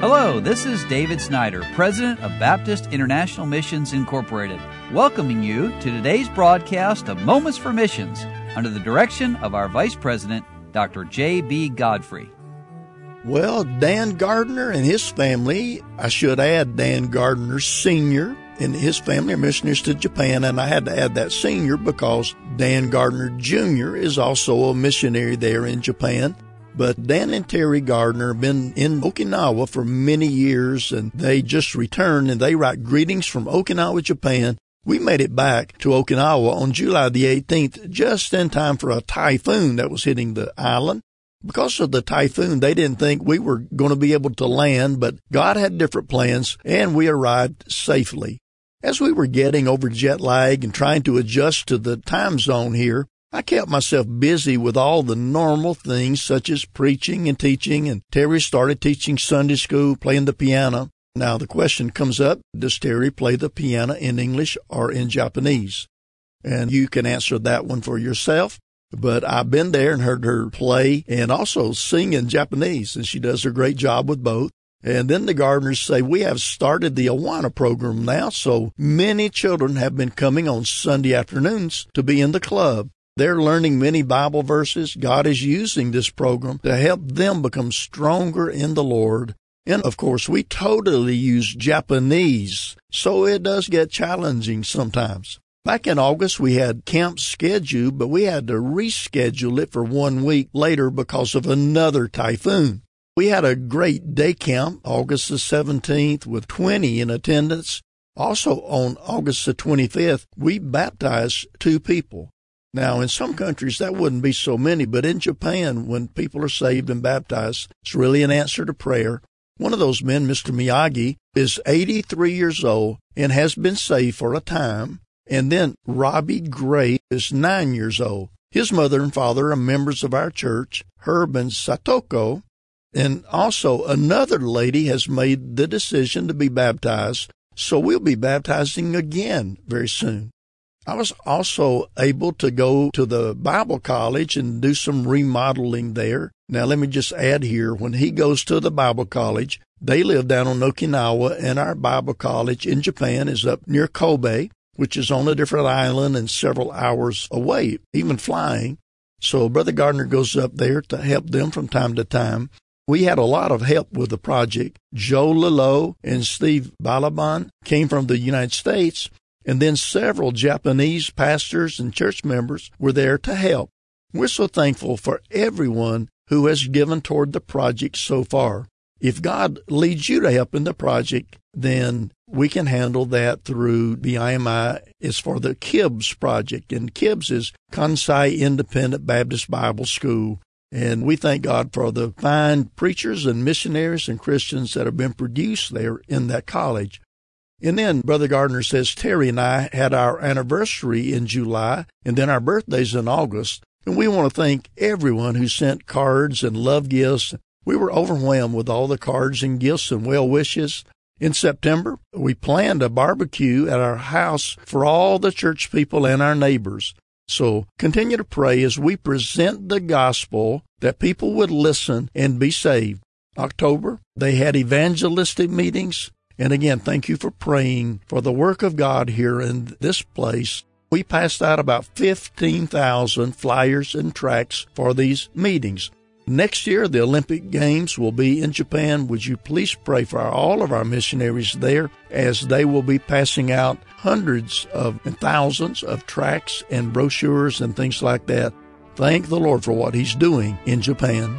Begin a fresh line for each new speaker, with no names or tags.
Hello, this is David Snyder, President of Baptist International Missions Incorporated, welcoming you to today's broadcast of Moments for Missions under the direction of our Vice President, Dr. J.B. Godfrey.
Well, Dan Gardner and his family, I should add Dan Gardner Sr. and his family are missionaries to Japan, and I had to add that senior because Dan Gardner Jr. is also a missionary there in Japan. But Dan and Terry Gardner have been in Okinawa for many years and they just returned and they write greetings from Okinawa, Japan. We made it back to Okinawa on July the 18th, just in time for a typhoon that was hitting the island. Because of the typhoon, they didn't think we were going to be able to land, but God had different plans and we arrived safely. As we were getting over jet lag and trying to adjust to the time zone here, I kept myself busy with all the normal things such as preaching and teaching, and Terry started teaching Sunday school, playing the piano. Now the question comes up, does Terry play the piano in English or in Japanese? And you can answer that one for yourself. But I've been there and heard her play and also sing in Japanese, and she does a great job with both. And then the Gardners say, we have started the Awana program now, so many children have been coming on Sunday afternoons to be in the club. They're learning many Bible verses. God is using this program to help them become stronger in the Lord. And of course, we totally use Japanese, so it does get challenging sometimes. Back in August, we had camp scheduled, but we had to reschedule it for one week later because of another typhoon. We had a great day camp, August the 17th, with 20 in attendance. Also on August the 25th, we baptized two people. Now, in some countries, that wouldn't be so many, but in Japan, when people are saved and baptized, it's really an answer to prayer. One of those men, Mr. Miyagi, is 83 years old and has been saved for a time. And then Robbie Gray is nine years old. His mother and father are members of our church, Herb and Satoko. And also another lady has made the decision to be baptized. So we'll be baptizing again very soon. I was also able to go to the Bible college and do some remodeling there. Now, let me just add here when he goes to the Bible college, they live down on Okinawa, and our Bible college in Japan is up near Kobe, which is on a different island and several hours away, even flying. So, Brother Gardner goes up there to help them from time to time. We had a lot of help with the project. Joe Lilo and Steve Balaban came from the United States and then several Japanese pastors and church members were there to help. We're so thankful for everyone who has given toward the project so far. If God leads you to help in the project, then we can handle that through BIMI is for the KIBS project. And KIBS is Kansai Independent Baptist Bible School. And we thank God for the fine preachers and missionaries and Christians that have been produced there in that college. And then Brother Gardner says Terry and I had our anniversary in July and then our birthdays in August. And we want to thank everyone who sent cards and love gifts. We were overwhelmed with all the cards and gifts and well wishes. In September, we planned a barbecue at our house for all the church people and our neighbors. So continue to pray as we present the gospel that people would listen and be saved. October, they had evangelistic meetings and again, thank you for praying for the work of God here in this place. We passed out about 15,000 flyers and tracts for these meetings. Next year, the Olympic Games will be in Japan. Would you please pray for all of our missionaries there as they will be passing out hundreds of and thousands of tracts and brochures and things like that? Thank the Lord for what He's doing in Japan.